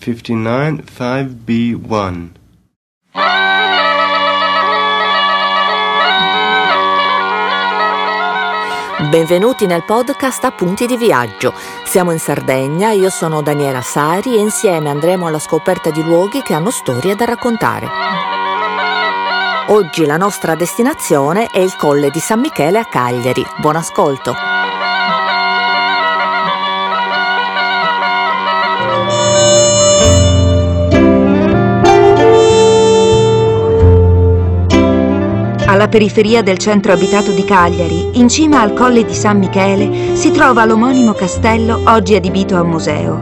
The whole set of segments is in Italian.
59 5B1. Benvenuti nel podcast Appunti di viaggio. Siamo in Sardegna, io sono Daniela Sari e insieme andremo alla scoperta di luoghi che hanno storie da raccontare. Oggi la nostra destinazione è il Colle di San Michele a Cagliari. Buon ascolto! Alla periferia del centro abitato di Cagliari, in cima al Colle di San Michele, si trova l'omonimo castello oggi adibito a museo.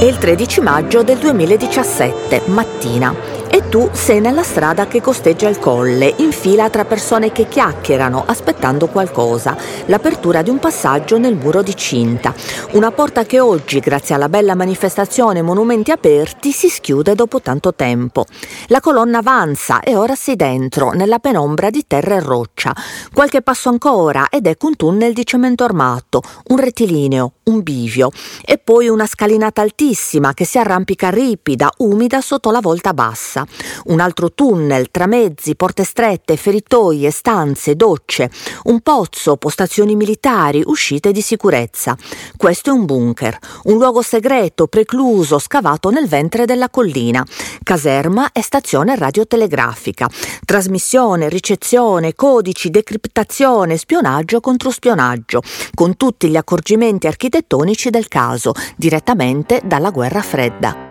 È il 13 maggio del 2017, mattina e tu sei nella strada che costeggia il colle, in fila tra persone che chiacchierano, aspettando qualcosa, l'apertura di un passaggio nel muro di cinta. Una porta che oggi, grazie alla bella manifestazione Monumenti Aperti, si schiude dopo tanto tempo. La colonna avanza e ora sei dentro, nella penombra di terra e roccia. Qualche passo ancora ed ecco un tunnel di cemento armato, un rettilineo, un bivio e poi una scalinata altissima che si arrampica ripida, umida sotto la volta bassa. Un altro tunnel tra mezzi, porte strette, feritoie, stanze, docce. Un pozzo, postazioni militari, uscite di sicurezza. Questo è un bunker, un luogo segreto, precluso, scavato nel ventre della collina. Caserma e stazione radiotelegrafica. Trasmissione, ricezione, codici, decriptazione, spionaggio contro spionaggio, con tutti gli accorgimenti architettonici del caso, direttamente dalla guerra fredda.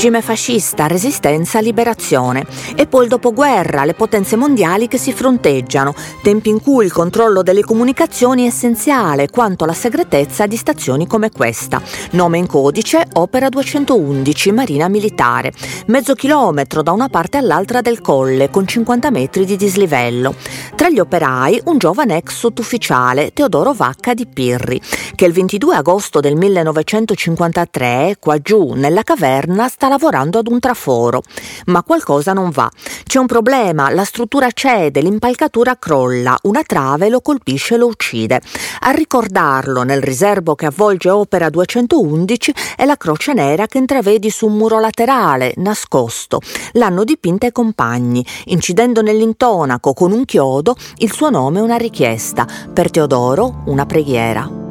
Regime fascista, resistenza, liberazione. E poi il dopoguerra, le potenze mondiali che si fronteggiano, tempi in cui il controllo delle comunicazioni è essenziale quanto la segretezza di stazioni come questa. Nome in codice, Opera 211, Marina Militare. Mezzo chilometro da una parte all'altra del colle, con 50 metri di dislivello. Tra gli operai un giovane ex sottufficiale, Teodoro Vacca di Pirri, che il 22 agosto del 1953, qua giù nella caverna, sta lavorando ad un traforo, ma qualcosa non va. C'è un problema, la struttura cede, l'impalcatura crolla, una trave lo colpisce e lo uccide. A ricordarlo nel riservo che avvolge Opera 211 è la croce nera che intravedi su un muro laterale, nascosto. L'hanno dipinta i compagni, incidendo nell'intonaco con un chiodo il suo nome e una richiesta, per Teodoro una preghiera.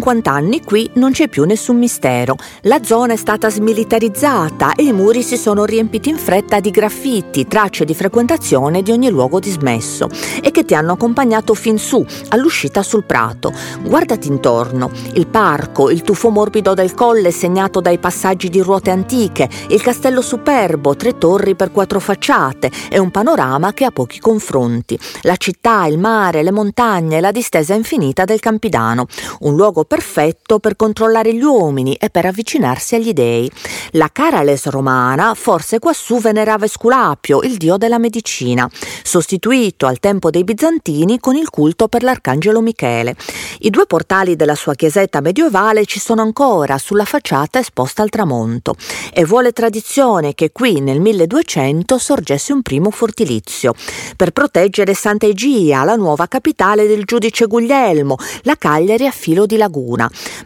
50 anni qui non c'è più nessun mistero. La zona è stata smilitarizzata e i muri si sono riempiti in fretta di graffiti, tracce di frequentazione di ogni luogo dismesso e che ti hanno accompagnato fin su, all'uscita sul prato. Guardati intorno. Il parco, il tuffo morbido del colle segnato dai passaggi di ruote antiche, il castello superbo, tre torri per quattro facciate e un panorama che ha pochi confronti. La città, il mare, le montagne, la distesa infinita del Campidano. Un luogo perfetto per controllare gli uomini e per avvicinarsi agli dei. La Carales romana forse quassù venerava Esculapio, il dio della medicina, sostituito al tempo dei bizantini con il culto per l'arcangelo Michele. I due portali della sua chiesetta medievale ci sono ancora sulla facciata esposta al tramonto e vuole tradizione che qui nel 1200 sorgesse un primo fortilizio per proteggere Santa Egia, la nuova capitale del giudice Guglielmo, la Cagliari a filo di laguna,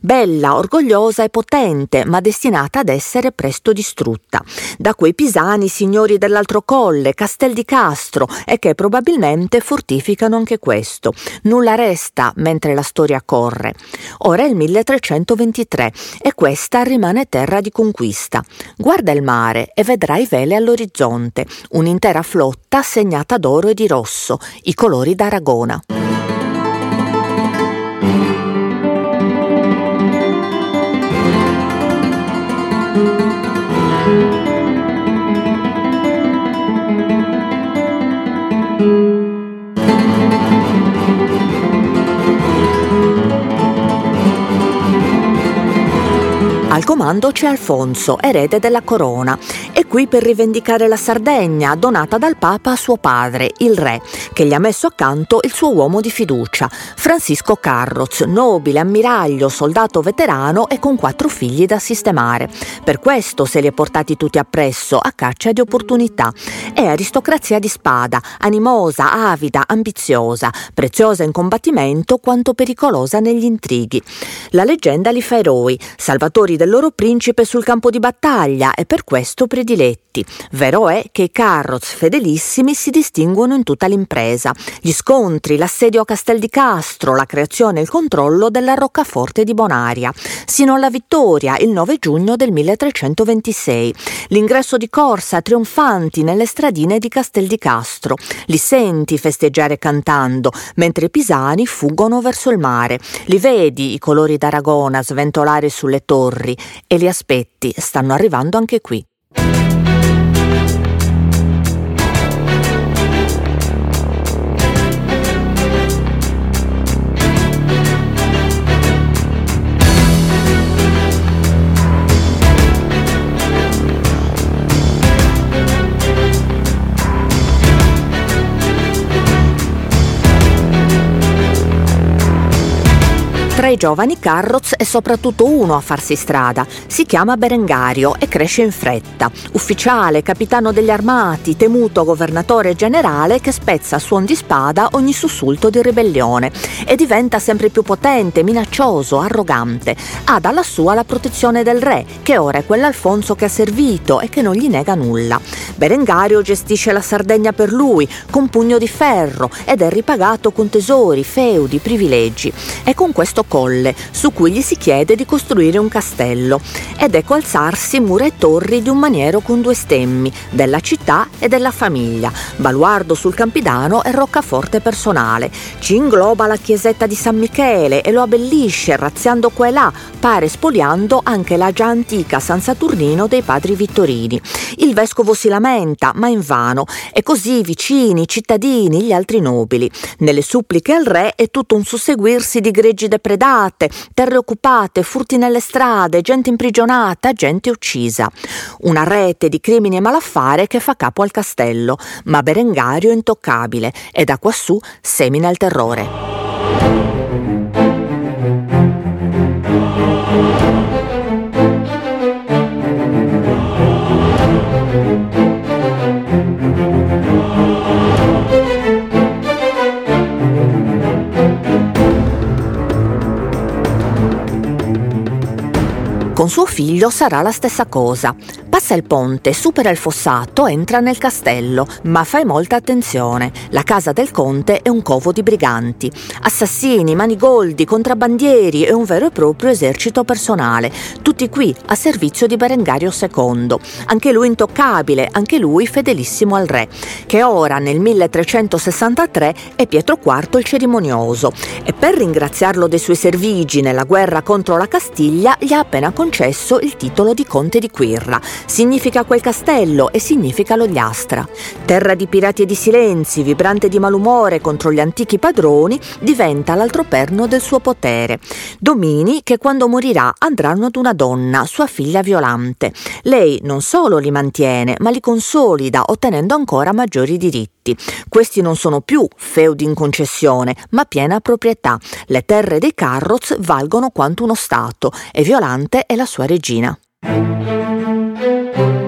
bella, orgogliosa e potente, ma destinata ad essere presto distrutta. Da quei pisani signori dell'altro colle, Castel di Castro, e che probabilmente fortificano anche questo. Nulla resta mentre la storia corre. Ora è il 1323 e questa rimane terra di conquista. Guarda il mare e vedrai vele all'orizzonte, un'intera flotta segnata d'oro e di rosso, i colori d'Aragona. Al comando c'è Alfonso, erede della corona, e qui per rivendicare la Sardegna donata dal Papa a suo padre, il re, che gli ha messo accanto il suo uomo di fiducia, Francisco Carroz, nobile, ammiraglio, soldato veterano e con quattro figli da sistemare. Per questo se li è portati tutti appresso, a caccia di opportunità. È aristocrazia di spada, animosa, avida, ambiziosa, preziosa in combattimento quanto pericolosa negli intrighi. La leggenda li fa eroi, salvatori del loro principe sul campo di battaglia e per questo prediletti. Vero è che i Carroz fedelissimi si distinguono in tutta l'impresa. Gli scontri, l'assedio a Castel di Castro, la creazione e il controllo della roccaforte di Bonaria, sino alla vittoria il 9 giugno del 1326. L'ingresso di corsa trionfanti nelle stradine di Castel di Castro. Li senti festeggiare cantando, mentre i pisani fuggono verso il mare. Li vedi i colori d'Aragona sventolare sulle torri e li aspetti, stanno arrivando anche qui. Tra i giovani Carroz è soprattutto uno a farsi strada. Si chiama Berengario e cresce in fretta. Ufficiale, capitano degli armati, temuto governatore generale che spezza a suon di spada ogni sussulto di ribellione e diventa sempre più potente, minaccioso, arrogante. Ha dalla sua la protezione del re, che ora è quell'Alfonso che ha servito e che non gli nega nulla. Berengario gestisce la Sardegna per lui, con pugno di ferro, ed è ripagato con tesori, feudi, privilegi. È con questo colle, su cui gli si chiede di costruire un castello ed ecco alzarsi mura e torri di un maniero con due stemmi, della città e della famiglia, baluardo sul Campidano e roccaforte personale. Ci ingloba la chiesetta di San Michele e lo abbellisce razziando qua e là, pare spoliando anche la già antica San Saturnino dei padri Vittorini. Il vescovo si lamenta, ma invano, e così vicini, cittadini, gli altri nobili. Nelle suppliche al re è tutto un susseguirsi di greggi depredati depredate, terre occupate, furti nelle strade, gente imprigionata, gente uccisa. Una rete di crimini e malaffare che fa capo al castello, ma Berengario è intoccabile e da quassù semina il terrore. Con suo figlio sarà la stessa cosa. Passa il ponte, supera il fossato, entra nel castello, ma fai molta attenzione. La casa del conte è un covo di briganti. Assassini, manigoldi, contrabbandieri e un vero e proprio esercito personale. Tutti qui a servizio di Berengario II. Anche lui intoccabile, anche lui fedelissimo al re, che ora nel 1363 è Pietro IV il cerimonioso. E per ringraziarlo dei suoi servigi nella guerra contro la Castiglia gli ha appena concesso il titolo di conte di Quirra significa quel castello e significa l'Ogliastra. Terra di pirati e di silenzi, vibrante di malumore contro gli antichi padroni, diventa l'altro perno del suo potere. Domini che quando morirà andranno ad una donna, sua figlia Violante. Lei non solo li mantiene, ma li consolida, ottenendo ancora maggiori diritti. Questi non sono più feudi in concessione, ma piena proprietà. Le terre dei Carroz valgono quanto uno Stato e Violante è la sua regina. Música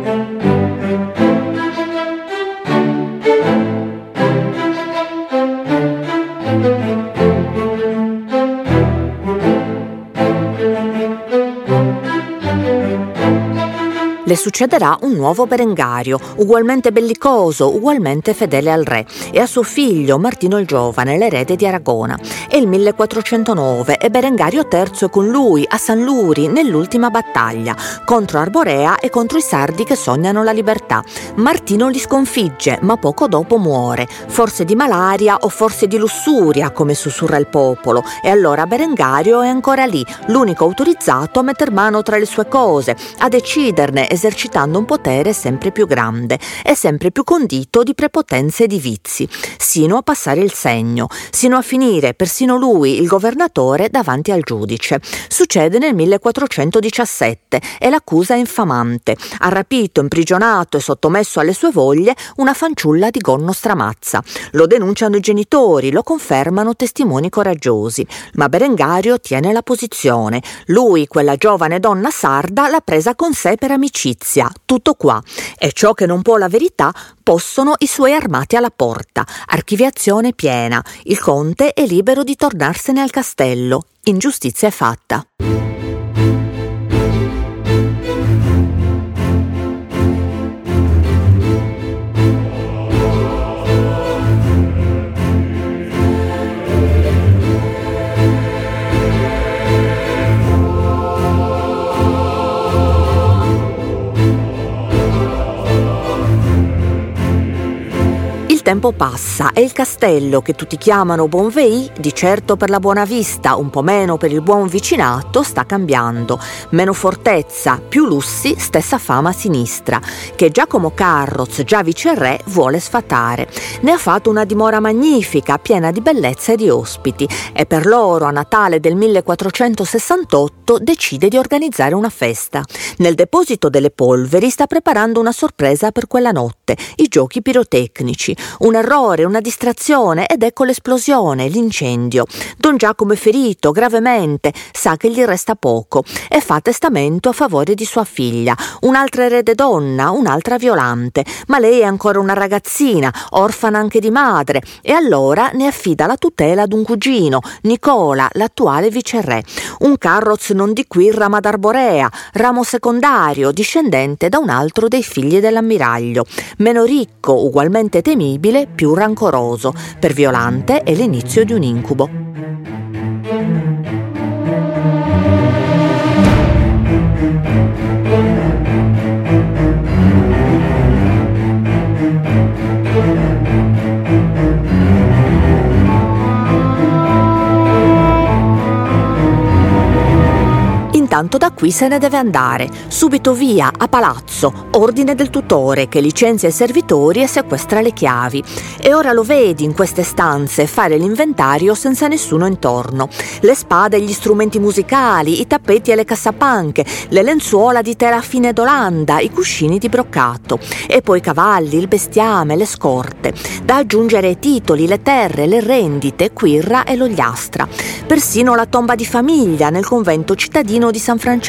le succederà un nuovo Berengario, ugualmente bellicoso, ugualmente fedele al re, e a suo figlio Martino il Giovane, l'erede di Aragona. È il 1409 e Berengario III è con lui a San Luri nell'ultima battaglia, contro Arborea e contro i sardi che sognano la libertà. Martino li sconfigge, ma poco dopo muore, forse di malaria o forse di lussuria, come sussurra il popolo, e allora Berengario è ancora lì, l'unico autorizzato a metter mano tra le sue cose, a deciderne, esercitare esercitando un potere sempre più grande e sempre più condito di prepotenze e di vizi, sino a passare il segno, sino a finire persino lui, il governatore, davanti al giudice. Succede nel 1417 e l'accusa è infamante. Ha rapito, imprigionato e sottomesso alle sue voglie una fanciulla di gonno stramazza. Lo denunciano i genitori, lo confermano testimoni coraggiosi, ma Berengario tiene la posizione. Lui, quella giovane donna sarda, l'ha presa con sé per amicizia. Tutto qua. E ciò che non può la verità possono i suoi armati alla porta. Archiviazione piena. Il conte è libero di tornarsene al castello. Ingiustizia è fatta. Tempo passa e il castello, che tutti chiamano Bonveì, di certo per la buona vista, un po' meno per il buon vicinato, sta cambiando. Meno fortezza, più lussi, stessa fama sinistra, che Giacomo Carroz, già viceré, vuole sfatare. Ne ha fatto una dimora magnifica, piena di bellezza e di ospiti, e per loro a Natale del 1468 decide di organizzare una festa. Nel deposito delle polveri sta preparando una sorpresa per quella notte, i giochi pirotecnici, un errore, una distrazione ed ecco l'esplosione, l'incendio. Don Giacomo è ferito gravemente, sa che gli resta poco e fa testamento a favore di sua figlia, un'altra erede donna, un'altra violante, ma lei è ancora una ragazzina, orfana anche di madre, e allora ne affida la tutela ad un cugino, Nicola, l'attuale viceré, un carroz non di Quirra ma d'Arborea, ramo secondario, discendente da un altro dei figli dell'ammiraglio, meno ricco, ugualmente temibile, possibile più rancoroso. Per Violante è l'inizio di un incubo. Qui se ne deve andare, subito via, a palazzo, ordine del tutore che licenzia i servitori e sequestra le chiavi. E ora lo vedi in queste stanze fare l'inventario senza nessuno intorno. Le spade e gli strumenti musicali, i tappeti e le cassapanche, le lenzuola di tela fine d'Olanda, i cuscini di broccato. E poi i cavalli, il bestiame, le scorte. Da aggiungere i titoli, le terre, le rendite, Quirra e l'Ogliastra. Persino la tomba di famiglia nel convento cittadino di San Francesco,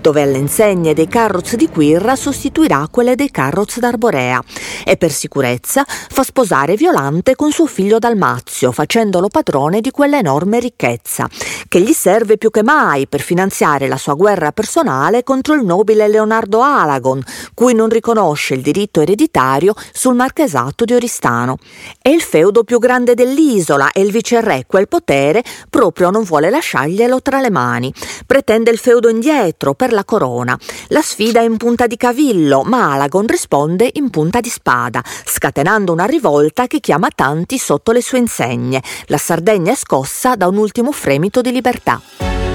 dove alle insegne dei carroz di Quirra sostituirà quelle dei carroz d'Arborea. E per sicurezza fa sposare Violante con suo figlio Dalmazio, facendolo padrone di quella enorme ricchezza, che gli serve più che mai per finanziare la sua guerra personale contro il nobile Leonardo Alagon, cui non riconosce il diritto ereditario sul marchesato di Oristano. È il feudo più grande dell'isola e il viceré quel potere proprio non vuole lasciarglielo tra le mani. Pretende il feudo indietro per la corona. La sfida è in punta di cavillo, ma Alagon risponde in punta di spada, scatenando una rivolta che chiama tanti sotto le sue insegne. La Sardegna è scossa da un ultimo fremito di libertà.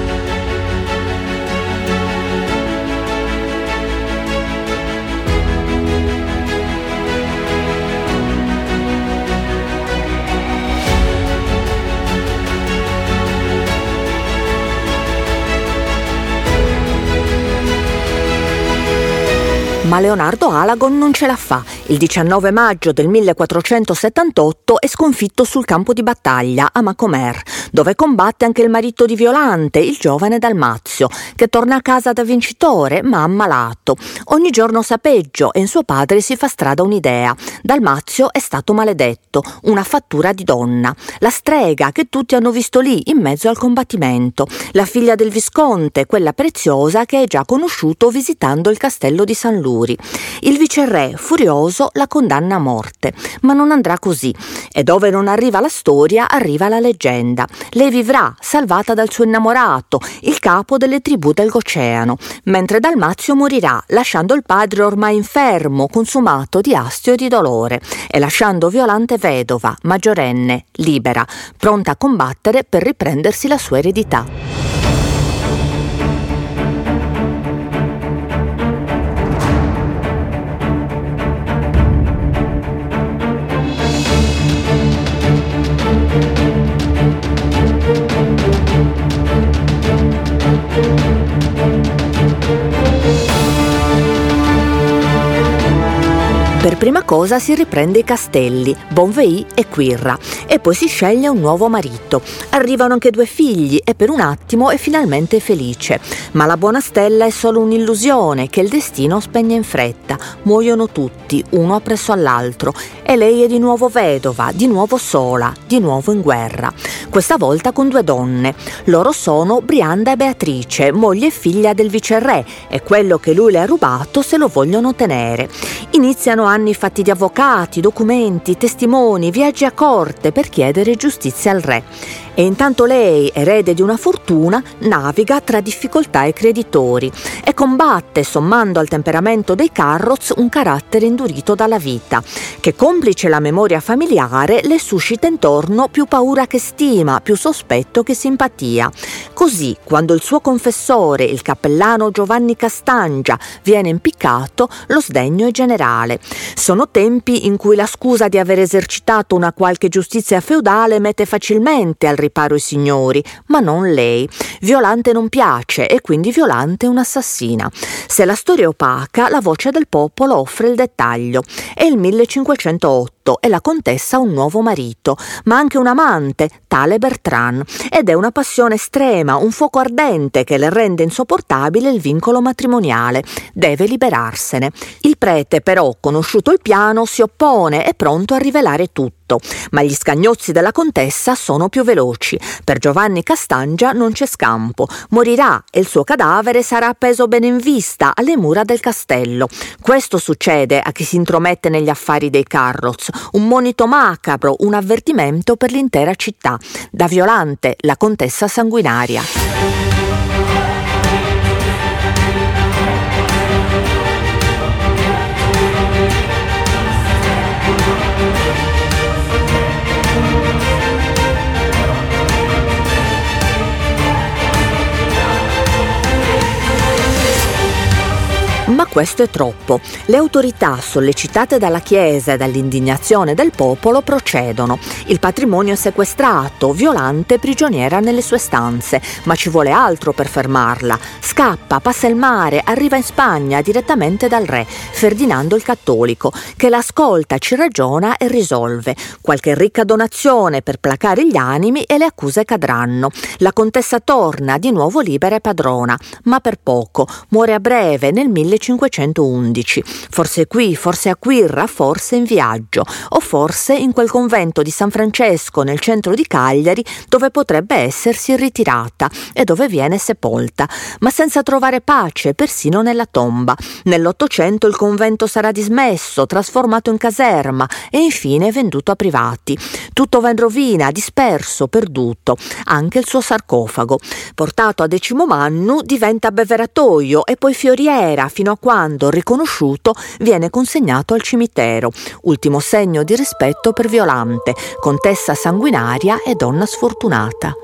Ma Leonardo Alagon non ce la fa. Il 19 maggio del 1478 è sconfitto sul campo di battaglia a Macomer, dove combatte anche il marito di Violante, il giovane Dalmazio, che torna a casa da vincitore ma ammalato. Ogni giorno sa peggio e in suo padre si fa strada un'idea. Dalmazio è stato maledetto, una fattura di donna, la strega che tutti hanno visto lì in mezzo al combattimento, la figlia del visconte, quella preziosa che hai già conosciuto visitando il castello di San Luis Liguri. Il viceré, furioso, la condanna a morte, ma non andrà così. E dove non arriva la storia, arriva la leggenda. Lei vivrà, salvata dal suo innamorato, il capo delle tribù dell'oceano, mentre Dalmazio morirà, lasciando il padre ormai infermo, consumato di astio e di dolore, e lasciando Violante vedova, maggiorenne, libera, pronta a combattere per riprendersi la sua eredità. Per prima cosa si riprende i castelli, Bonvei e Quirra, e poi si sceglie un nuovo marito. Arrivano anche due figli e per un attimo è finalmente felice. Ma la buona stella è solo un'illusione che il destino spegne in fretta. Muoiono tutti, uno appresso all'altro, e lei è di nuovo vedova, di nuovo sola, di nuovo in guerra. Questa volta con due donne. Loro sono Brianda e Beatrice, moglie e figlia del viceré, e quello che lui le ha rubato se lo vogliono tenere. Iniziano anni fatti di avvocati, documenti, testimoni, viaggi a corte per chiedere giustizia al re. E intanto lei, erede di una fortuna, naviga tra difficoltà e creditori e combatte, sommando al temperamento dei Carroz, un carattere indurito dalla vita, che complice la memoria familiare le suscita intorno più paura che stima, più sospetto che simpatia. Così, quando il suo confessore, il cappellano Giovanni Castangia, viene impiccato, lo sdegno è generale. Sono tempi in cui la scusa di aver esercitato una qualche giustizia feudale mette facilmente al riparo i signori, ma non lei. Violante non piace e quindi Violante è un'assassina. Se la storia è opaca, la voce del popolo offre il dettaglio. È il 1508 e la contessa ha un nuovo marito, ma anche un amante, tale Bertrand, ed è una passione estrema, un fuoco ardente che le rende insopportabile il vincolo matrimoniale. Deve liberarsene. Il prete, però, conosciuto il piano, si oppone, è pronto a rivelare tutto ma gli scagnozzi della contessa sono più veloci. Per Giovanni Castangia non c'è scampo. Morirà e il suo cadavere sarà appeso bene in vista alle mura del castello. Questo succede a chi si intromette negli affari dei Carroz. Un monito macabro, un avvertimento per l'intera città. Da Violante, la contessa sanguinaria. Questo è troppo. Le autorità, sollecitate dalla Chiesa e dall'indignazione del popolo, procedono. Il patrimonio è sequestrato, Violante prigioniera nelle sue stanze, ma ci vuole altro per fermarla. Scappa, passa il mare, arriva in Spagna direttamente dal re, Ferdinando il Cattolico, che l'ascolta, ci ragiona e risolve. Qualche ricca donazione per placare gli animi e le accuse cadranno. La contessa torna, di nuovo libera e padrona, ma per poco. Muore a breve nel 1500 1511. Forse qui, forse a Quirra, forse in viaggio, o forse in quel convento di San Francesco nel centro di Cagliari dove potrebbe essersi ritirata e dove viene sepolta, ma senza trovare pace persino nella tomba. Nell'Ottocento il convento sarà dismesso, trasformato in caserma e infine venduto a privati. Tutto va in rovina, disperso, perduto, anche il suo sarcofago. Portato a Decimo Mannu diventa beveratoio e poi fioriera fino a quando, riconosciuto, viene consegnato al cimitero, ultimo segno di rispetto per Violante, contessa sanguinaria e donna sfortunata.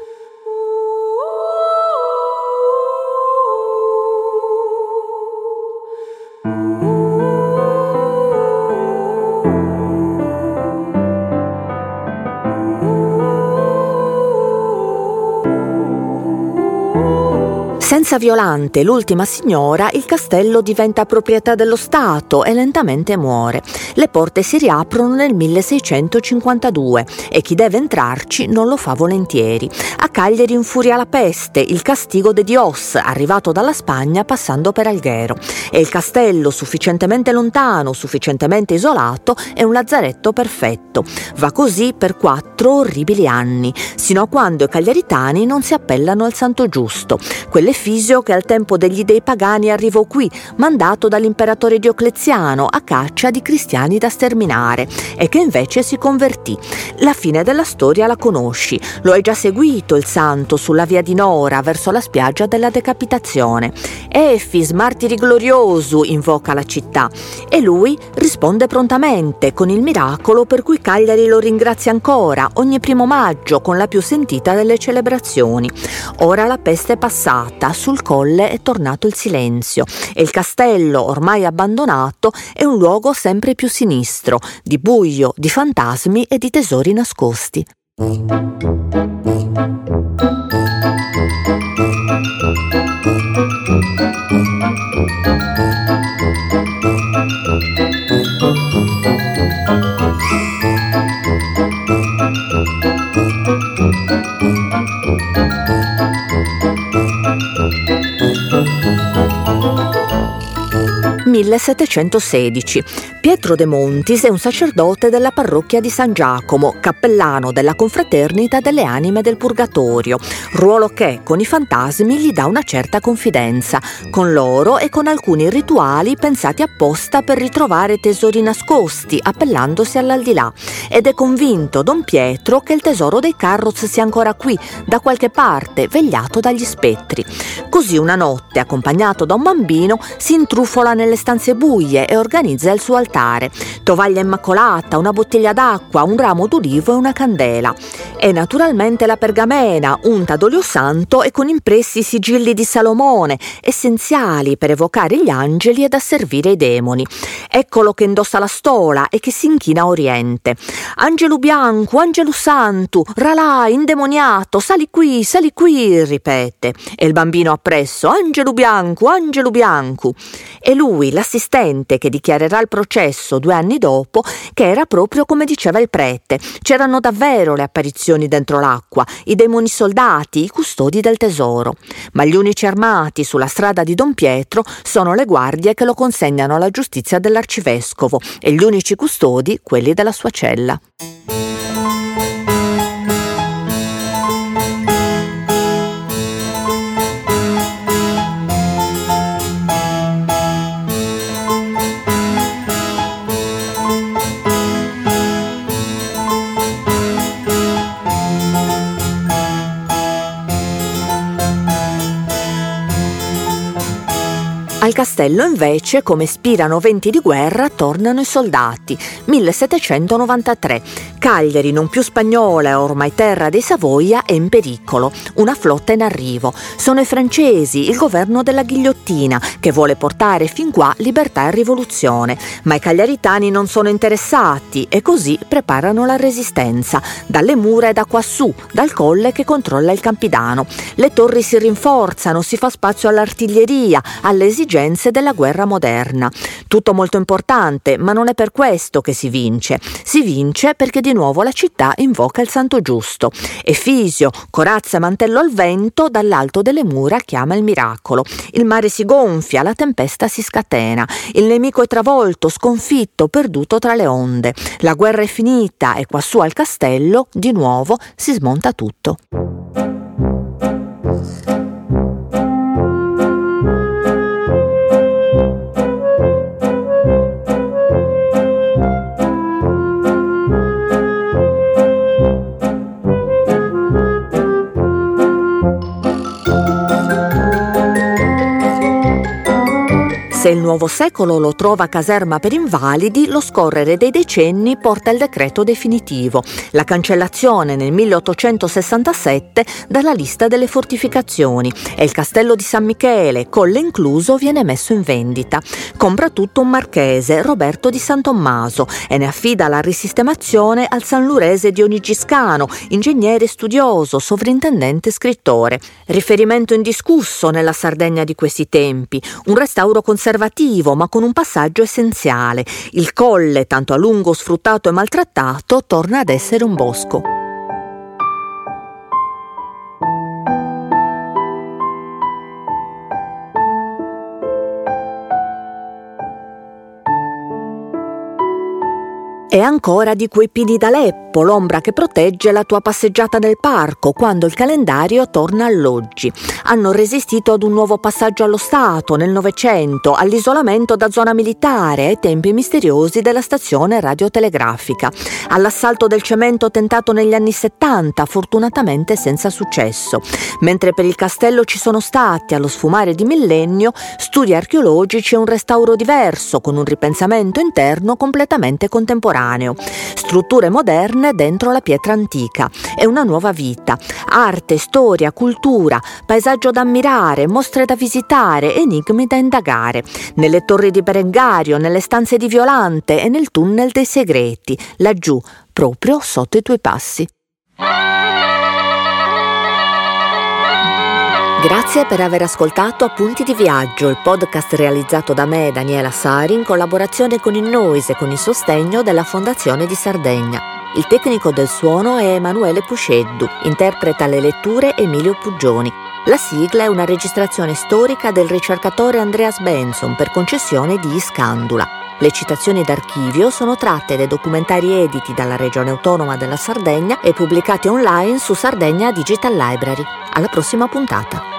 Senza Violante, l'ultima signora, il castello diventa proprietà dello Stato e lentamente muore. Le porte si riaprono nel 1652 e chi deve entrarci non lo fa volentieri. A Cagliari infuria la peste, il castigo de Dios, arrivato dalla Spagna passando per Alghero. E il castello, sufficientemente lontano, sufficientemente isolato, è un lazzaretto perfetto. Va così per quattro orribili anni, sino a quando i cagliaritani non si appellano al santo giusto. Quelle Fisio che al tempo degli dei pagani arrivò qui, mandato dall'imperatore Diocleziano a caccia di cristiani da sterminare e che invece si convertì. La fine della storia la conosci, lo hai già seguito il santo sulla via di Nora verso la spiaggia della decapitazione. Efis, martiri glorioso, invoca la città e lui risponde prontamente con il miracolo per cui Cagliari lo ringrazia ancora ogni primo maggio con la più sentita delle celebrazioni. Ora la peste è passata, sul colle è tornato il silenzio e il castello, ormai abbandonato, è un luogo sempre più sinistro, di buio, di fantasmi e di tesori nascosti. 1716. Pietro de Montis è un sacerdote della parrocchia di San Giacomo, cappellano della confraternita delle anime del Purgatorio, ruolo che con i fantasmi gli dà una certa confidenza, con loro e con alcuni rituali pensati apposta per ritrovare tesori nascosti, appellandosi all'aldilà. Ed è convinto Don Pietro che il tesoro dei Carroz sia ancora qui, da qualche parte, vegliato dagli spettri. Così una notte, accompagnato da un bambino, si intrufola nelle stanze buie e organizza il suo altare. Tovaglia immacolata, una bottiglia d'acqua, un ramo d'ulivo e una candela. E naturalmente la pergamena, unta d'olio santo e con impressi i sigilli di Salomone, essenziali per evocare gli angeli ed asservire i demoni. Eccolo che indossa la stola e che si inchina a oriente. Angelo bianco, angelo santo, ralà, indemoniato, sali qui, sali qui, ripete. E il bambino appresso, angelo bianco, angelo bianco. E lui, l'assistente, che dichiarerà il processo due anni dopo, che era proprio come diceva il prete. C'erano davvero le apparizioni dentro l'acqua, i demoni soldati, i custodi del tesoro. Ma gli unici armati sulla strada di Don Pietro sono le guardie che lo consegnano alla giustizia dell'arcivescovo e gli unici custodi quelli della sua cella. Al castello invece, come spirano venti di guerra, tornano i soldati. 1793. Cagliari, non più spagnola e ormai terra dei Savoia, è in pericolo. Una flotta in arrivo. Sono i francesi, il governo della ghigliottina, che vuole portare fin qua libertà e rivoluzione. Ma i cagliaritani non sono interessati e così preparano la resistenza. Dalle mura e da quassù, dal colle che controlla il Campidano. Le torri si rinforzano, si fa spazio all'artiglieria, alle esigenze esigenze della guerra moderna. Tutto molto importante, ma non è per questo che si vince. Si vince perché di nuovo la città invoca il santo giusto. E Fisio, corazza mantello al vento, dall'alto delle mura chiama il miracolo. Il mare si gonfia, la tempesta si scatena. Il nemico è travolto, sconfitto, perduto tra le onde. La guerra è finita e quassù al castello, di nuovo, si smonta tutto. Nuovo secolo lo trova caserma per invalidi, lo scorrere dei decenni porta il decreto definitivo, la cancellazione nel 1867 dalla lista delle fortificazioni e il castello di San Michele, colle incluso, viene messo in vendita. Compra tutto un marchese, Roberto di San Tommaso, e ne affida la risistemazione al sanlurese Dionigi Giscano, ingegnere studioso, sovrintendente scrittore. Riferimento indiscusso nella Sardegna di questi tempi, un restauro conservativo conservativo ma con un passaggio essenziale. Il colle, tanto a lungo sfruttato e maltrattato, torna ad essere un bosco. E ancora di quei pini d'Aleppo, l'ombra che protegge la tua passeggiata nel parco quando il calendario torna all'oggi. Hanno resistito ad un nuovo passaggio allo Stato nel Novecento, all'isolamento da zona militare, ai tempi misteriosi della stazione radiotelegrafica, all'assalto del cemento tentato negli anni 70, fortunatamente senza successo. Mentre per il castello ci sono stati, allo sfumare di millennio, studi archeologici e un restauro diverso, con un ripensamento interno completamente contemporaneo contemporaneo, strutture moderne dentro la pietra antica. E una nuova vita, arte, storia, cultura, paesaggio da ammirare, mostre da visitare, enigmi da indagare, nelle torri di Berengario, nelle stanze di Violante e nel tunnel dei segreti, laggiù, proprio sotto i tuoi passi. Grazie per aver ascoltato Appunti di Viaggio, il podcast realizzato da me, Daniela Sari, in collaborazione con il Noise e con il sostegno della Fondazione di Sardegna. Il tecnico del suono è Emanuele Pusceddu, interpreta le letture Emilio Puggioni. La sigla è una registrazione storica del ricercatore Andreas Benson per concessione di Iscandula. Le citazioni d'archivio sono tratte dai documentari editi dalla Regione Autonoma della Sardegna e pubblicati online su Sardegna Digital Library. Alla prossima puntata.